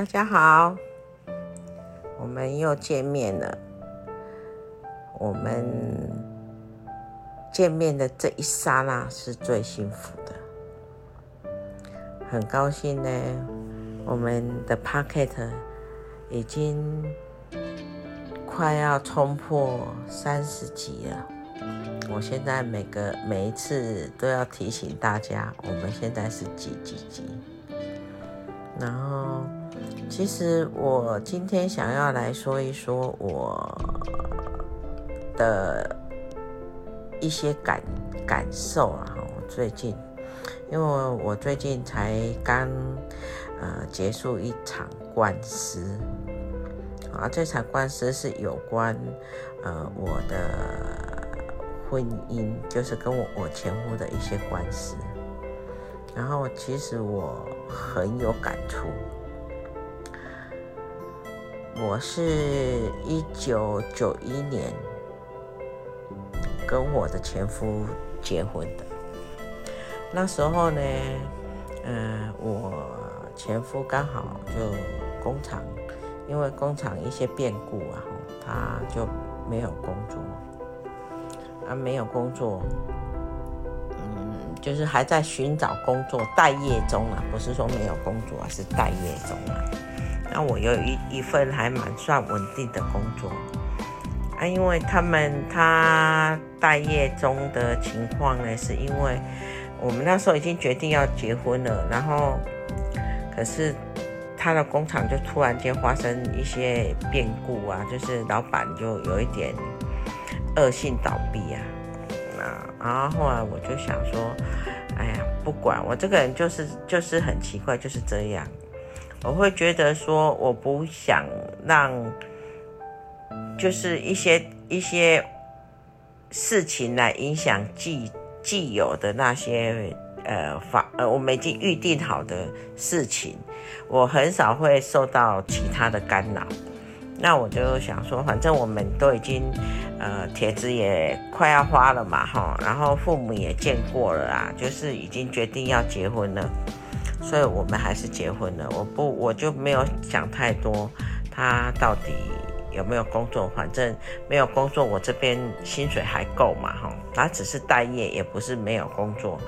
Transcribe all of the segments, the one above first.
大家好，我们又见面了。我们见面的这一刹那是最幸福的，很高兴呢。我们的 Pocket 已经快要冲破三十集了。我现在每个每一次都要提醒大家，我们现在是几几集。然后，其实我今天想要来说一说我的一些感感受啊。我最近，因为我最近才刚呃结束一场官司啊，这场官司是有关呃我的婚姻，就是跟我我前夫的一些官司。然后其实我很有感触。我是一九九一年跟我的前夫结婚的。那时候呢，嗯、我前夫刚好就工厂，因为工厂一些变故啊，他就没有工作，啊，没有工作。嗯就是还在寻找工作，待业中啊，不是说没有工作而，是待业中啊。那我有一一份还蛮算稳定的工作啊，因为他们他待业中的情况呢，是因为我们那时候已经决定要结婚了，然后可是他的工厂就突然间发生一些变故啊，就是老板就有一点恶性倒闭啊。然后后来我就想说，哎呀，不管我这个人就是就是很奇怪，就是这样。我会觉得说，我不想让，就是一些一些事情来影响既既有的那些呃法呃我们已经预定好的事情，我很少会受到其他的干扰。那我就想说，反正我们都已经，呃，帖子也快要发了嘛，哈，然后父母也见过了啊，就是已经决定要结婚了，所以我们还是结婚了。我不，我就没有想太多，他到底有没有工作，反正没有工作，我这边薪水还够嘛，哈，他只是待业，也不是没有工作，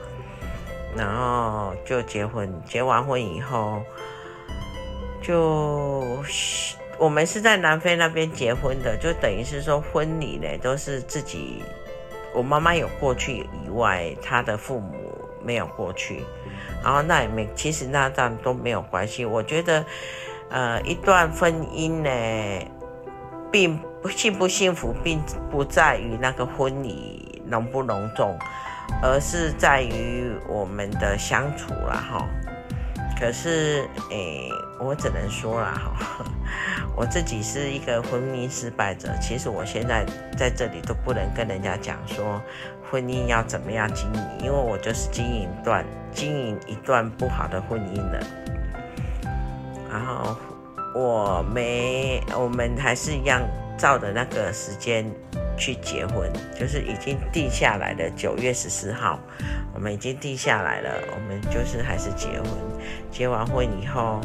然后就结婚，结完婚以后就。我们是在南非那边结婚的，就等于是说婚礼呢都是自己，我妈妈有过去以外，她的父母没有过去，然后那也没，其实那段都没有关系。我觉得，呃，一段婚姻呢，并不幸不幸福，并不在于那个婚礼隆不隆重，而是在于我们的相处啦哈。可是，诶，我只能说了哈。我自己是一个婚姻失败者，其实我现在在这里都不能跟人家讲说婚姻要怎么样经营，因为我就是经营一段经营一段不好的婚姻了。然后我没，我们还是一样照着那个时间去结婚，就是已经定下来的九月十四号，我们已经定下来了，我们就是还是结婚。结完婚以后，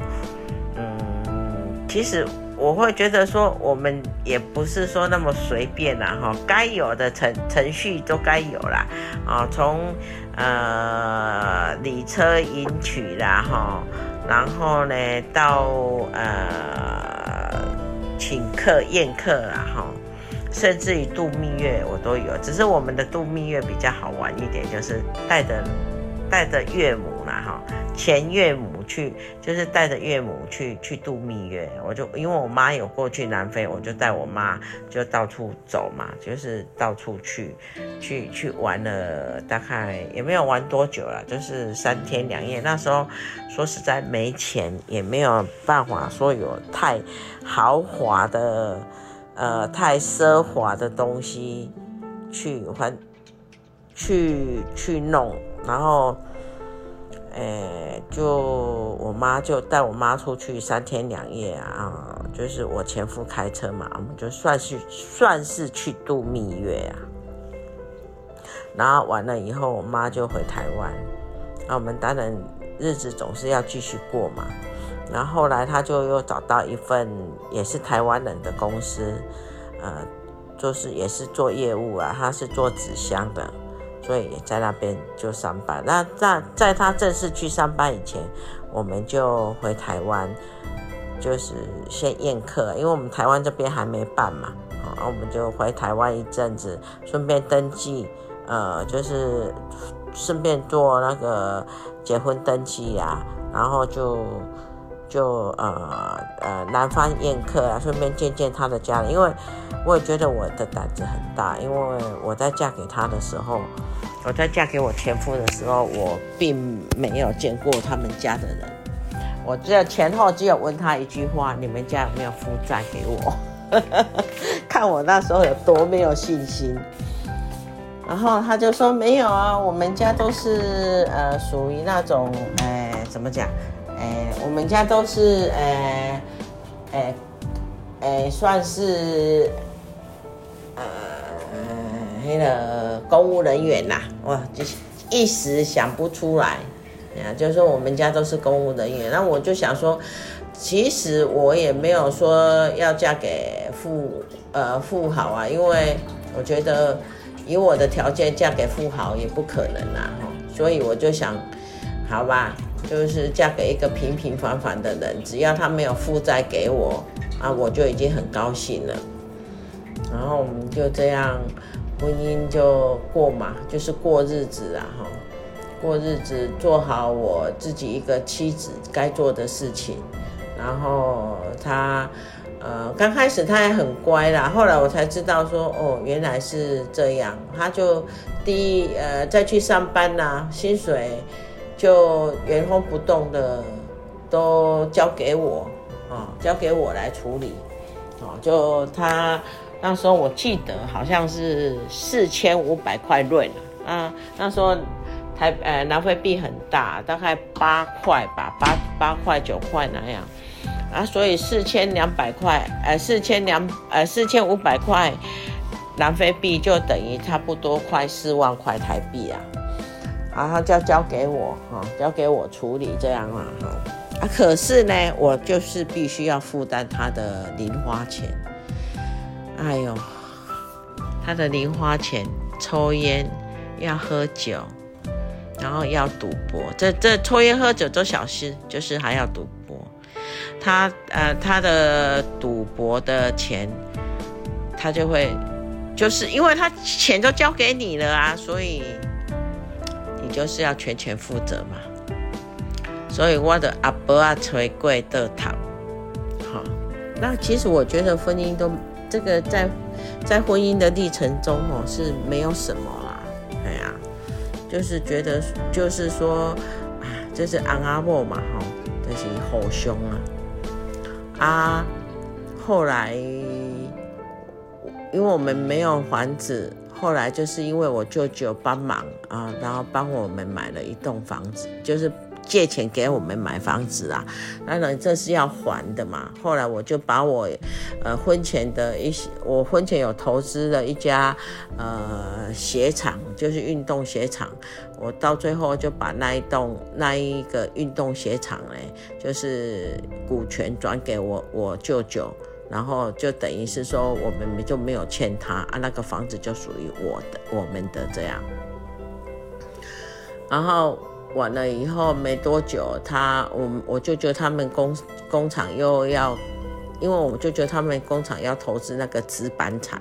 嗯，其实。我会觉得说，我们也不是说那么随便啦，哈，该有的程程序都该有啦，啊，从呃礼车迎娶啦，哈，然后呢到呃请客宴客啦，哈，甚至于度蜜月我都有，只是我们的度蜜月比较好玩一点，就是带着带着岳母啦，哈，前岳母。去就是带着岳母去去度蜜月，我就因为我妈有过去南非，我就带我妈就到处走嘛，就是到处去去去玩了，大概也没有玩多久了，就是三天两夜。那时候说实在没钱，也没有办法说有太豪华的呃太奢华的东西去还去去弄，然后。哎，就我妈就带我妈出去三天两夜啊，就是我前夫开车嘛，我们就算是算是去度蜜月啊。然后完了以后，我妈就回台湾，那我们当然日子总是要继续过嘛。然后后来他就又找到一份也是台湾人的公司，呃，就是也是做业务啊，他是做纸箱的，所以在那边就上班。那在在他正式去上班以前，我们就回台湾，就是先宴客，因为我们台湾这边还没办嘛，啊，我们就回台湾一阵子，顺便登记，呃，就是顺便做那个结婚登记呀，然后就。就呃呃男方宴客啊，顺便见见他的家人，因为我也觉得我的胆子很大，因为我在嫁给他的时候，我在嫁给我前夫的时候，我并没有见过他们家的人，我只有前后只有问他一句话：你们家有没有负债给我？看我那时候有多没有信心。然后他就说没有啊，我们家都是呃属于那种哎怎么讲？哎，我们家都是呃，哎，哎，算是呃，那个公务人员呐，哇，就一时想不出来，啊，就是说我们家都是公务人员，那我就想说，其实我也没有说要嫁给富呃富豪啊，因为我觉得以我的条件嫁给富豪也不可能啦，哈，所以我就想，好吧。就是嫁给一个平平凡凡的人，只要他没有负债给我啊，我就已经很高兴了。然后我们就这样婚姻就过嘛，就是过日子啊，哈，过日子做好我自己一个妻子该做的事情。然后他呃刚开始他也很乖啦，后来我才知道说哦原来是这样，他就第一呃再去上班啦，薪水。就原封不动的都交给我啊，交给我来处理啊。就他那时候我记得好像是四千五百块瑞啊，那时候台呃南非币很大，大概八块吧，八八块九块那样啊，所以四千两百块呃四千两呃四千五百块南非币就等于差不多快四万块台币啊。然后就要交给我哈，交给我处理这样嘛哈啊，可是呢，我就是必须要负担他的零花钱。哎呦，他的零花钱，抽烟要喝酒，然后要赌博，这这抽烟喝酒都小事，就是还要赌博。他呃，他的赌博的钱，他就会，就是因为他钱都交给你了啊，所以。你就是要全权负责嘛，所以我的阿伯啊，捶贵的躺，好，那其实我觉得婚姻都这个在在婚姻的历程中哦是没有什么啦，哎呀，就是觉得就是说啊，这是昂阿莫嘛，哈，这是好凶啊，啊，后来因为我们没有房子。后来就是因为我舅舅帮忙啊，然后帮我们买了一栋房子，就是借钱给我们买房子啊。当然这是要还的嘛。后来我就把我呃婚前的一些，我婚前有投资了一家呃鞋厂，就是运动鞋厂。我到最后就把那一栋那一个运动鞋厂呢，就是股权转给我我舅舅。然后就等于是说，我们就没有欠他啊，那个房子就属于我的，我们的这样。然后完了以后没多久，他我我舅舅他们工工厂又要，因为我就觉得他们工厂要投资那个纸板厂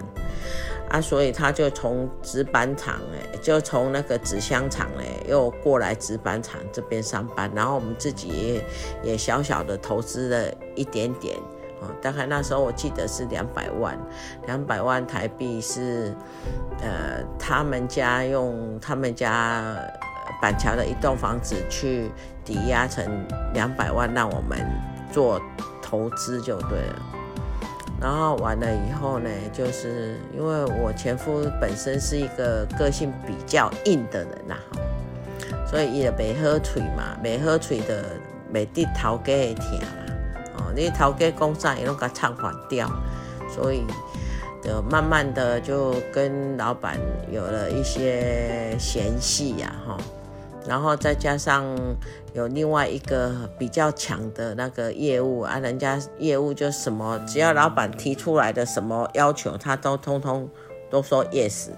啊，所以他就从纸板厂哎，就从那个纸箱厂哎，又过来纸板厂这边上班。然后我们自己也小小的投资了一点点。大概那时候我记得是两百万，两百万台币是，呃，他们家用他们家板桥的一栋房子去抵押成两百万，让我们做投资就对了。然后完了以后呢，就是因为我前夫本身是一个个性比较硬的人呐，所以也没喝水嘛，没喝水的没地头给听你头家工厂也拢给唱反调，所以就慢慢的就跟老板有了一些嫌隙呀，哈，然后再加上有另外一个比较强的那个业务啊，人家业务就什么，只要老板提出来的什么要求，他都通通都说 yes。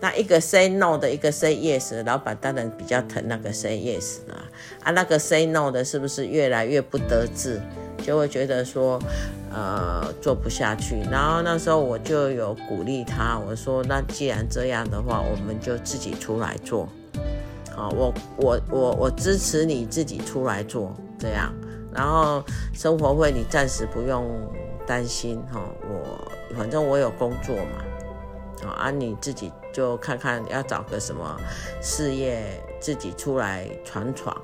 那一个 say no 的，一个 say yes，老板当然比较疼那个 say yes 啊。啊，那个 say no 的，是不是越来越不得志，就会觉得说，呃，做不下去。然后那时候我就有鼓励他，我说，那既然这样的话，我们就自己出来做。好，我我我我支持你自己出来做这样。然后生活费你暂时不用担心哈，我反正我有工作嘛。啊，你自己就看看要找个什么事业，自己出来闯闯。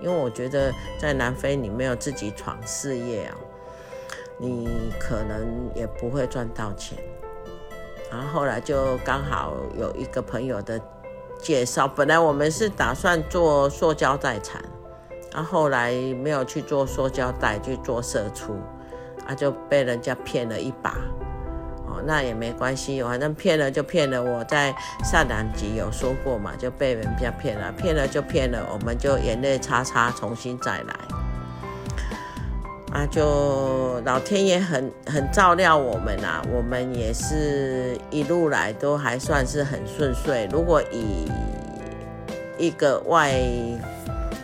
因为我觉得在南非你没有自己闯事业啊，你可能也不会赚到钱。然后后来就刚好有一个朋友的介绍，本来我们是打算做塑胶袋产，然后后来没有去做塑胶袋，去做射出，啊就被人家骗了一把。那也没关系，反正骗了就骗了。我在上两集有说过嘛，就被人家骗了，骗了就骗了，我们就眼泪擦擦，重新再来。啊，就老天爷很很照料我们啊，我们也是一路来都还算是很顺遂。如果以一个外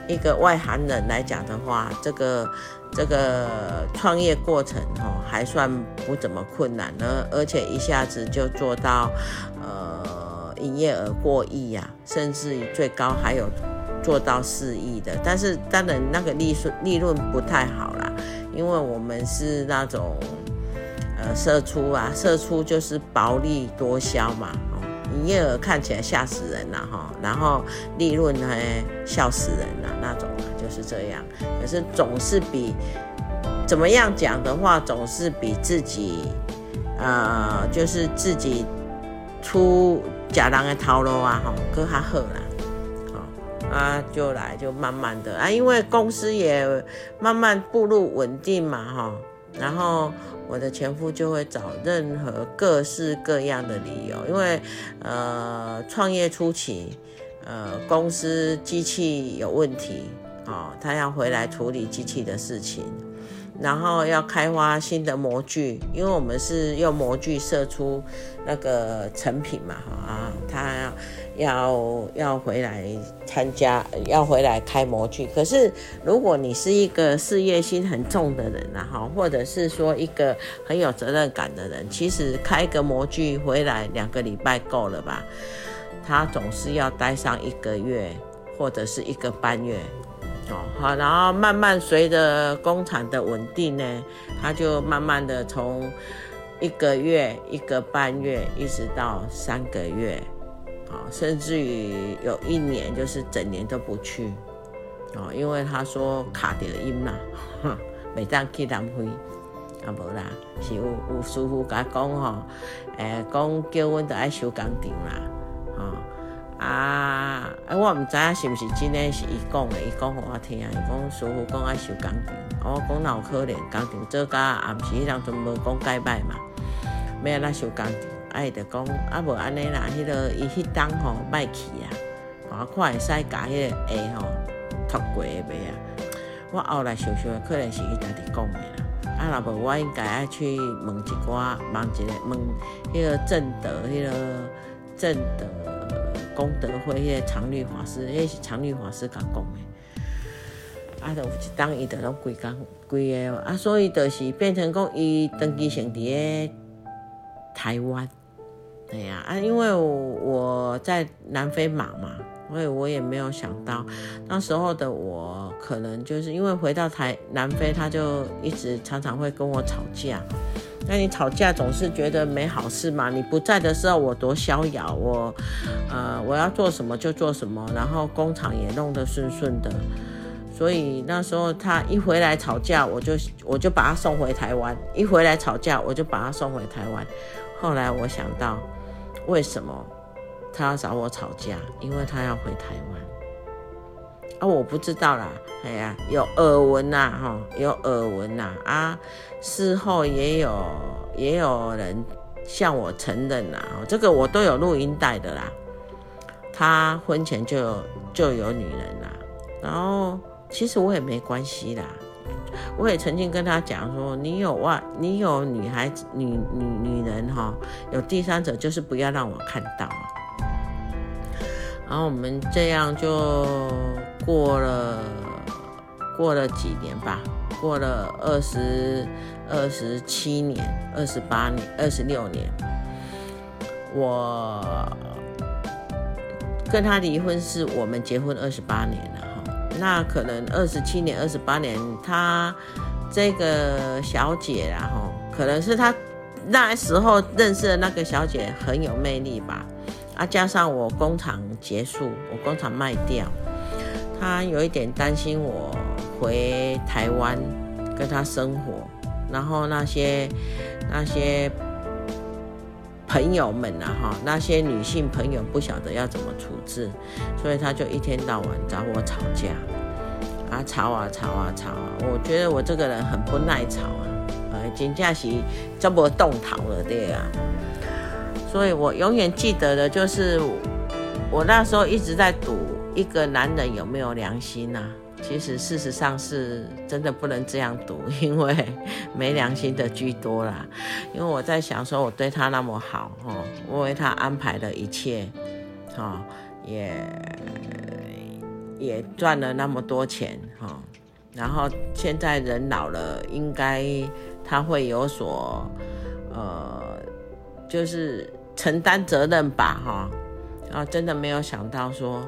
一个外行人来讲的话，这个。这个创业过程哦，还算不怎么困难呢，而且一下子就做到，呃，营业额过亿呀，甚至最高还有做到四亿的。但是当然那个利润利润不太好啦，因为我们是那种呃射出啊，射出就是薄利多销嘛。营业额看起来吓死人了哈，然后利润呢笑死人了那种，就是这样。可是总是比怎么样讲的话，总是比自己呃，就是自己出假人的套路啊哈，更还好啦。啊，就来就慢慢的啊，因为公司也慢慢步入稳定嘛哈，然后。我的前夫就会找任何各式各样的理由，因为呃创业初期，呃公司机器有问题，哦，他要回来处理机器的事情。然后要开发新的模具，因为我们是用模具射出那个成品嘛，哈啊，他要要要回来参加，要回来开模具。可是如果你是一个事业心很重的人啊，哈，或者是说一个很有责任感的人，其实开个模具回来两个礼拜够了吧？他总是要待上一个月或者是一个半月。好，然后慢慢随着工厂的稳定呢，他就慢慢的从一个月、一个半月，一直到三个月，啊甚至于有一年就是整年都不去，哦，因为他说卡掉音嘛，每当去南非，啊无啦，是有有师傅甲讲吼，诶，讲叫阮都爱收工厂啦，啊！我毋知影是毋是真诶，是伊讲诶。伊讲互我听，伊讲师傅讲爱收工厂。我讲那有可能工厂做甲啊，毋是迄人就无讲改歹嘛。要安怎收工厂？啊，伊就讲啊，无安尼啦。迄个伊迄档吼卖去啊，我看会使甲迄个下吼脱过的袂啊。我后来想想，可能是伊家己讲诶啦。啊，若无我应该爱去问一寡，问一个问迄个正德，迄个正德。功德会迄个常绿法师，迄是常绿法师甲讲的，啊，就有一当伊就拢规工规个，啊，所以就是变成讲伊登记成伫个台湾，哎呀，啊，因为我在南非忙嘛，所以我也没有想到。那时候的我，可能就是因为回到台南非，他就一直常常会跟我吵架。那你吵架总是觉得没好事嘛？你不在的时候我多逍遥，我，呃，我要做什么就做什么，然后工厂也弄得顺顺的，所以那时候他一回来吵架，我就我就把他送回台湾；一回来吵架，我就把他送回台湾。后来我想到，为什么他要找我吵架？因为他要回台湾。啊，我不知道啦，哎呀，有耳闻呐，哈，有耳闻呐，啊，事后也有也有人向我承认呐，这个我都有录音带的啦。他婚前就有就有女人啦。然后其实我也没关系啦，我也曾经跟他讲说，你有外，你有女孩子、女女女人哈，有第三者，就是不要让我看到。然后我们这样就过了，过了几年吧，过了二十二十七年、二十八年、二十六年，我跟他离婚是我们结婚二十八年了哈。那可能二十七年、二十八年，他这个小姐然后可能是他那时候认识的那个小姐很有魅力吧。啊，加上我工厂结束，我工厂卖掉，他有一点担心我回台湾跟他生活，然后那些那些朋友们啊，哈，那些女性朋友不晓得要怎么处置，所以他就一天到晚找我吵架，啊，吵啊吵啊吵啊，我觉得我这个人很不耐吵啊，呃，真正是这么动头了对啊。所以我永远记得的就是，我那时候一直在赌一个男人有没有良心呐、啊。其实事实上是真的不能这样赌，因为没良心的居多啦。因为我在想说，我对他那么好，哈，我为他安排的一切，哈，也也赚了那么多钱，哈。然后现在人老了，应该他会有所，呃，就是。承担责任吧，哈，然后真的没有想到说，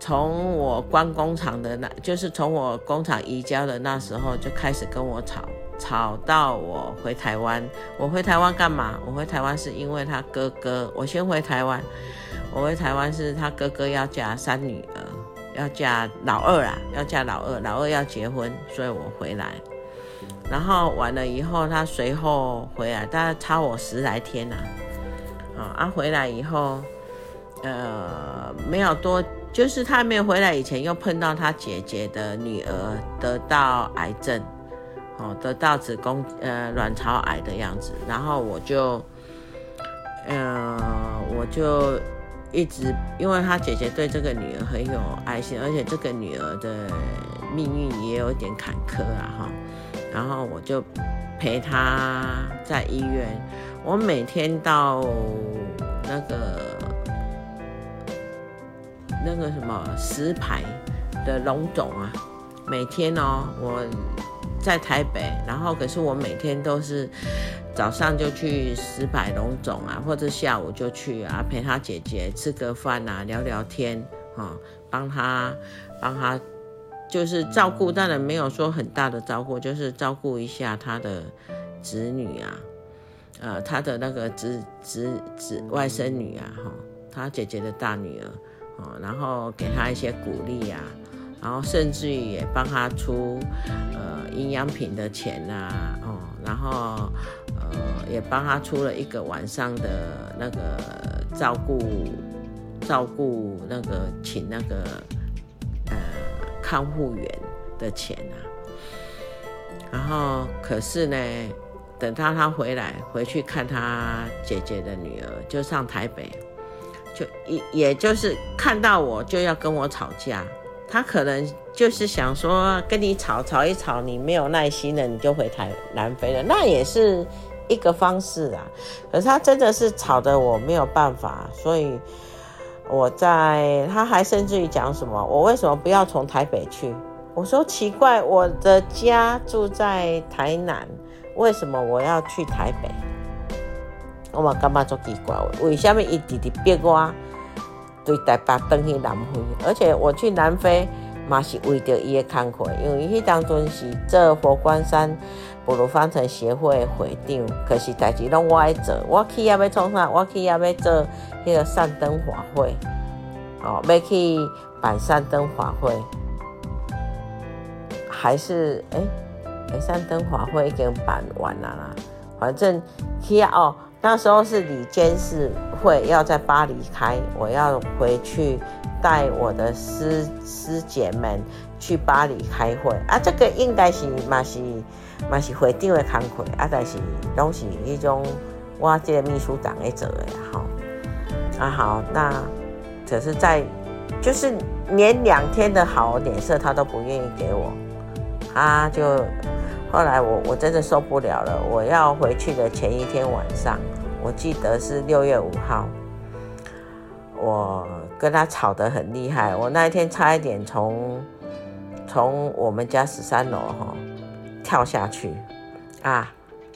从我关工厂的那，就是从我工厂移交的那时候就开始跟我吵，吵到我回台湾。我回台湾干嘛？我回台湾是因为他哥哥。我先回台湾，我回台湾是他哥哥要嫁三女儿，要嫁老二啊，要嫁老二，老二要结婚，所以我回来。然后完了以后，他随后回来，大概差我十来天呐、啊。啊，回来以后，呃，没有多，就是他没有回来以前，又碰到他姐姐的女儿得到癌症，哦，得到子宫呃卵巢癌的样子，然后我就，呃，我就一直，因为他姐姐对这个女儿很有爱心，而且这个女儿的命运也有点坎坷啊，哈，然后我就陪她在医院。我每天到那个那个什么石牌的龙总啊，每天哦，我在台北，然后可是我每天都是早上就去石牌龙总啊，或者下午就去啊，陪他姐姐吃个饭啊，聊聊天啊，帮他帮他就是照顾，当然没有说很大的照顾，就是照顾一下他的子女啊。呃，他的那个侄侄侄外甥女啊，哈，他姐姐的大女儿，哦，然后给他一些鼓励啊，然后甚至于也帮他出呃营养品的钱啊，哦，然后呃也帮他出了一个晚上的那个照顾照顾那个请那个呃看护员的钱啊，然后可是呢。等到他回来，回去看他姐姐的女儿，就上台北，就也也就是看到我就要跟我吵架。他可能就是想说跟你吵吵一吵，你没有耐心了，你就回台南非了，那也是一个方式啊。可是他真的是吵得我没有办法，所以我在他还甚至于讲什么，我为什么不要从台北去？我说奇怪，我的家住在台南。为什么我要去台北？我嘛感觉足奇怪，为什么一直直逼我对台北登去南非？而且我去南非嘛是为着伊的工课，因为伊当阵是做佛光山布鲁方城协会的会长，可是代志拢我爱做。我去也要创啥？我去也要做迄个善灯法会，哦，要去办善灯法会，还是诶？欸诶，三灯法会已经办完了啦。反正去哦，那时候是理监事会要在巴黎开，我要回去带我的师师姐们去巴黎开会啊。这个应该是嘛是嘛是会长的工作啊，但是拢是一种我这个秘书长在做的哈。啊好，那可是在就是连两天的好脸色他都不愿意给我，他就后来我我真的受不了了，我要回去的前一天晚上，我记得是六月五号，我跟他吵得很厉害，我那一天差一点从从我们家十三楼哈跳下去啊，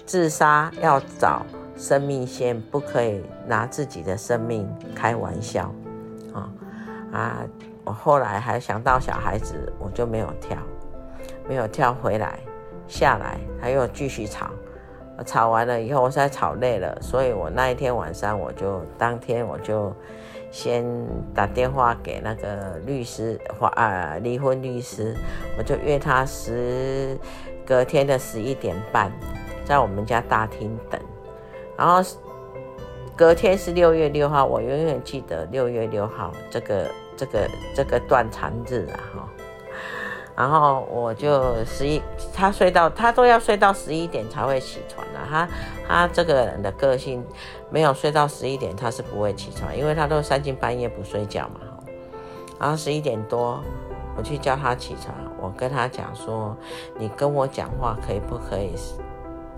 自杀要找生命线，不可以拿自己的生命开玩笑啊。啊！我后来还想到小孩子，我就没有跳，没有跳回来，下来他又继续吵。吵完了以后，我实在吵累了，所以我那一天晚上，我就当天我就先打电话给那个律师，或啊离婚律师，我就约他十隔天的十一点半，在我们家大厅等，然后。隔天是六月六号，我永远记得六月六号这个这个这个断肠日啊哈。然后我就十一，他睡到他都要睡到十一点才会起床的。他他这个人的个性，没有睡到十一点他是不会起床，因为他都三更半夜不睡觉嘛。然后十一点多我去叫他起床，我跟他讲说，你跟我讲话可以不可以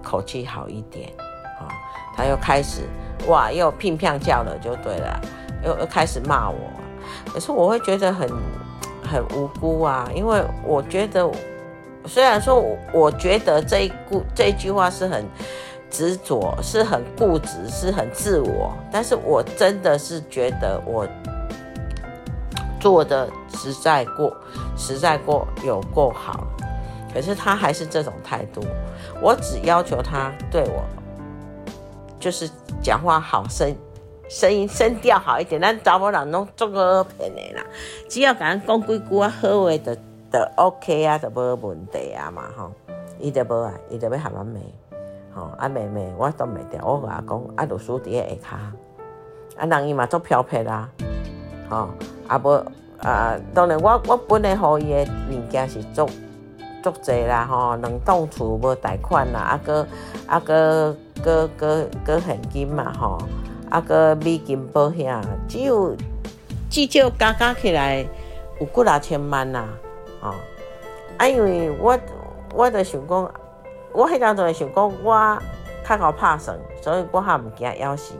口气好一点啊？他又开始。哇，又乒乓叫了，就对了，又又开始骂我。可是我会觉得很很无辜啊，因为我觉得，虽然说我，我觉得这一句这一句话是很执着，是很固执，是很自我，但是我真的是觉得我做的实在过，实在过有够好。可是他还是这种态度，我只要求他对我。就是讲话好声，声音声调好一点，咱查某人拢做个骗的啦。只要甲咱讲几句啊好话，就就 OK 啊，就无问题啊嘛吼。伊就无啊，伊就要喊我妹，吼啊妹妹，我都袂掉。我甲讲啊，就输伫下骹，啊人伊嘛做漂泊啦，吼啊无啊，当然我我本来互伊的物件是足足济啦，吼两栋厝无贷款啦，啊搁啊搁。个个个现金嘛吼，啊个美金保险，只有至少加加起来有几若千万啦，哦，啊因为我我着想讲，我迄阵就会想讲，我较好拍算，所以我较毋惊夭死，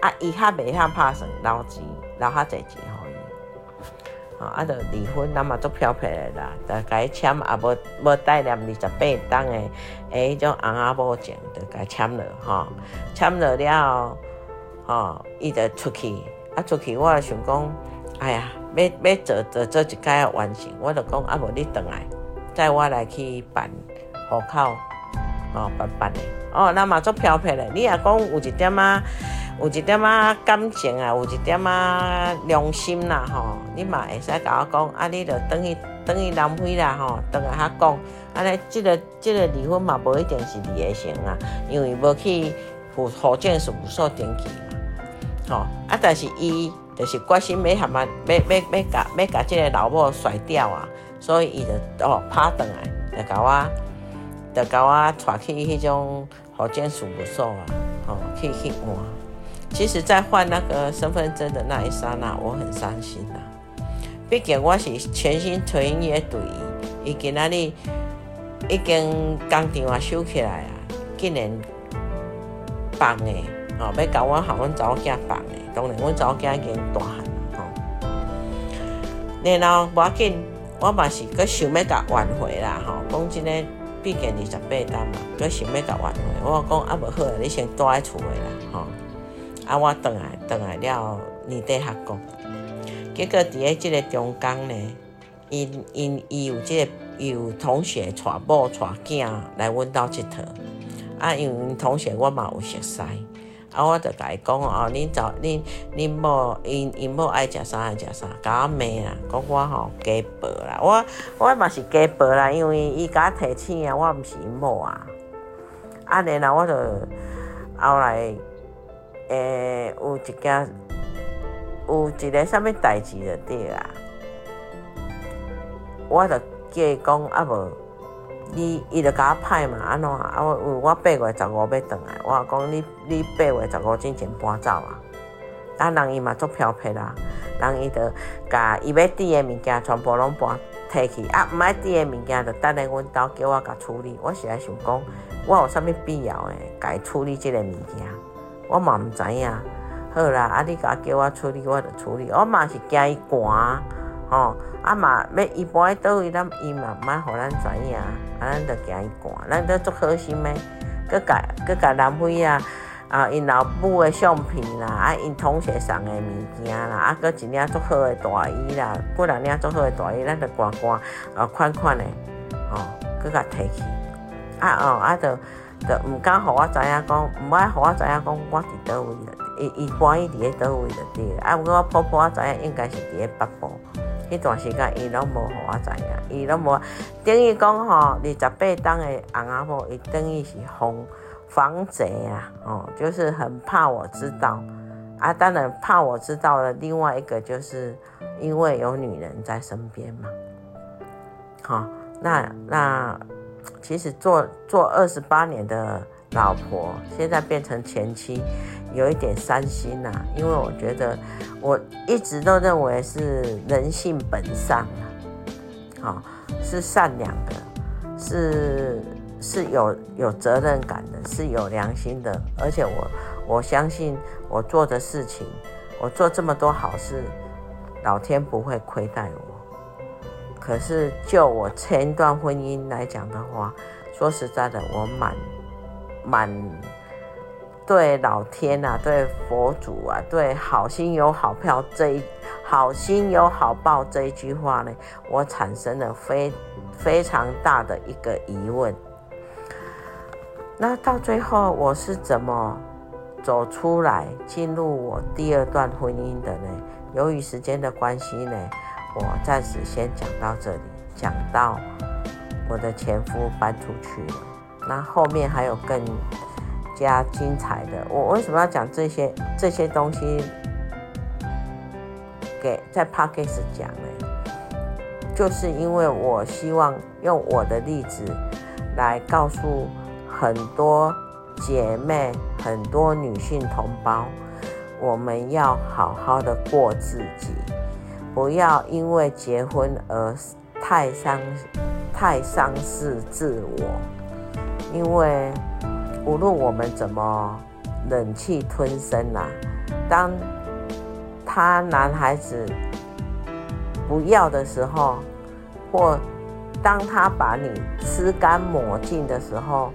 啊伊较袂晓拍算，留钱留较济钱互伊，啊着离婚，那么做漂泊的啦，大概签也无无带念二十八档的。诶，迄种翁仔某证就甲签了吼，签了了，吼，伊就出去，啊出去，我也想讲，哎呀，要要做做做一届要完成，我就讲啊，无你倒来，再我来去办户口，哦，办办的，哦，那嘛做漂泊的，你若讲有一点仔，有一点仔感情啊，有一点仔良心啦，吼，你嘛会使甲我讲，啊，你就转去转去南非啦，吼，转来遐讲。安尼，这个这个离婚嘛，无一定是离得成啊，因为无去户户政事务所登记，吼啊，但是伊就是决心要含啊，要要要甲要甲这个老某甩掉啊，所以伊就哦拍转来，就甲我，就甲我带去迄种福建事务所啊，吼去去换。其实，在换那个身份证的那一刹那，我很伤心呐、啊，毕竟我是全心全意对伊，伊今仔日。已经工厂啊收起来啊，竟然放的哦，要甲我互阮查某囝放的，当然阮查某囝已经大汉吼。然后无要紧，我嘛是阁想要甲挽回啦吼。讲真诶，毕竟二十八单嘛，阁想要甲挽回。我讲啊，无好啊，你先待在厝诶啦吼。啊，我转来转来了年底学工，结果伫咧即个中间呢，因因伊有即个。有同学带某带囝来阮兜佚佗，啊，因为同学我嘛有熟悉，啊，我就甲伊讲哦，恁早恁恁某因因某爱食啥爱食啥，甲我骂啦，讲我吼家暴啦，我我嘛是家暴啦，因为伊甲我提醒啊，我毋是因某啊，啊，然后我就后来诶、有一件有一个啥物代志就对啦，我就。叫伊讲啊无，你伊就甲我歹嘛，安怎啊？我我八月十五要转来，我讲你你八月十五之前搬走啊，啊，人伊嘛做漂泊啦，人伊就甲伊要滴的物件全部拢搬摕去，啊，毋爱滴的物件就等下阮兜叫我甲处理。我是来想讲，我有啥物必要诶，甲伊处理即个物件，我嘛毋知影。好啦，啊，你甲叫我处理，我就处理。我嘛是惊伊寒，吼，啊嘛要伊搬去倒位，咱伊嘛毋爱互咱知影，啊，咱着惊伊寒，咱着足好心诶，搁甲搁甲南非啊。啊，因老母诶相片啦，啊，因同学送诶物件啦，啊，搁一领足好诶大衣啦，几两领足好诶大衣，咱着挂挂啊，款款的，哦，搁甲摕去，啊哦，啊，着着毋敢互我知影讲，毋爱互我知影讲我伫倒位了，伊伊搬伊伫咧倒位了对，啊，毋过我婆婆我知影应该是伫咧北部，迄段时间伊拢无互我知影，伊拢无，等于讲吼，二十八档的翁仔某，伊等于是防。防贼啊，哦，就是很怕我知道啊。当然怕我知道了，另外一个就是因为有女人在身边嘛。好、那那其实做做二十八年的老婆，现在变成前妻，有一点伤心呐、因为我觉得我一直都认为是人性本善啊，是善良的，是。是有有责任感的，是有良心的，而且我我相信我做的事情，我做这么多好事，老天不会亏待我。可是就我前一段婚姻来讲的话，说实在的，我满满对老天啊，对佛祖啊，对好心有好报这一好心有好报这一句话呢，我产生了非非常大的一个疑问。那到最后我是怎么走出来进入我第二段婚姻的呢？由于时间的关系呢，我暂时先讲到这里。讲到我的前夫搬出去了，那后面还有更加精彩的。我为什么要讲这些这些东西给在 Podcast 讲呢？就是因为我希望用我的例子来告诉。很多姐妹，很多女性同胞，我们要好好的过自己，不要因为结婚而太伤、太伤势自我。因为无论我们怎么忍气吞声啊，当他男孩子不要的时候，或当他把你吃干抹净的时候。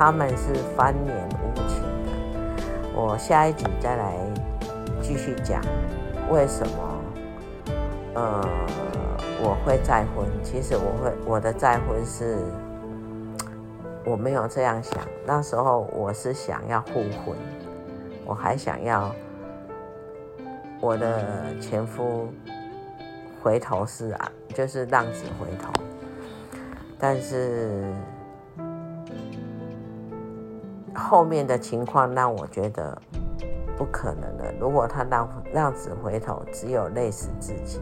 他们是翻脸无情的。我下一集再来继续讲为什么，呃，我会再婚。其实我会我的再婚是，我没有这样想。那时候我是想要互婚，我还想要我的前夫回头是岸，就是浪子回头，但是。后面的情况让我觉得不可能了。如果他浪浪子回头，只有累死自己。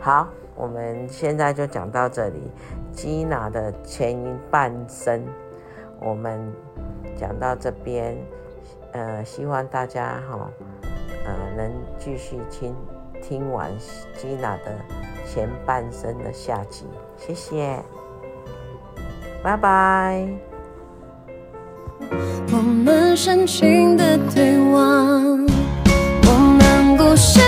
好，我们现在就讲到这里。吉娜的前半生，我们讲到这边。呃，希望大家哈，呃，能继续听听完吉娜的前半生的下集。谢谢，拜拜。我们深情的对望。我们故事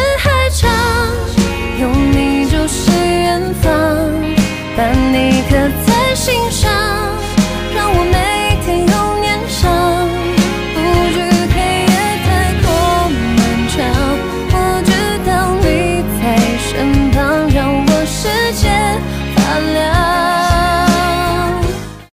方把你刻在心上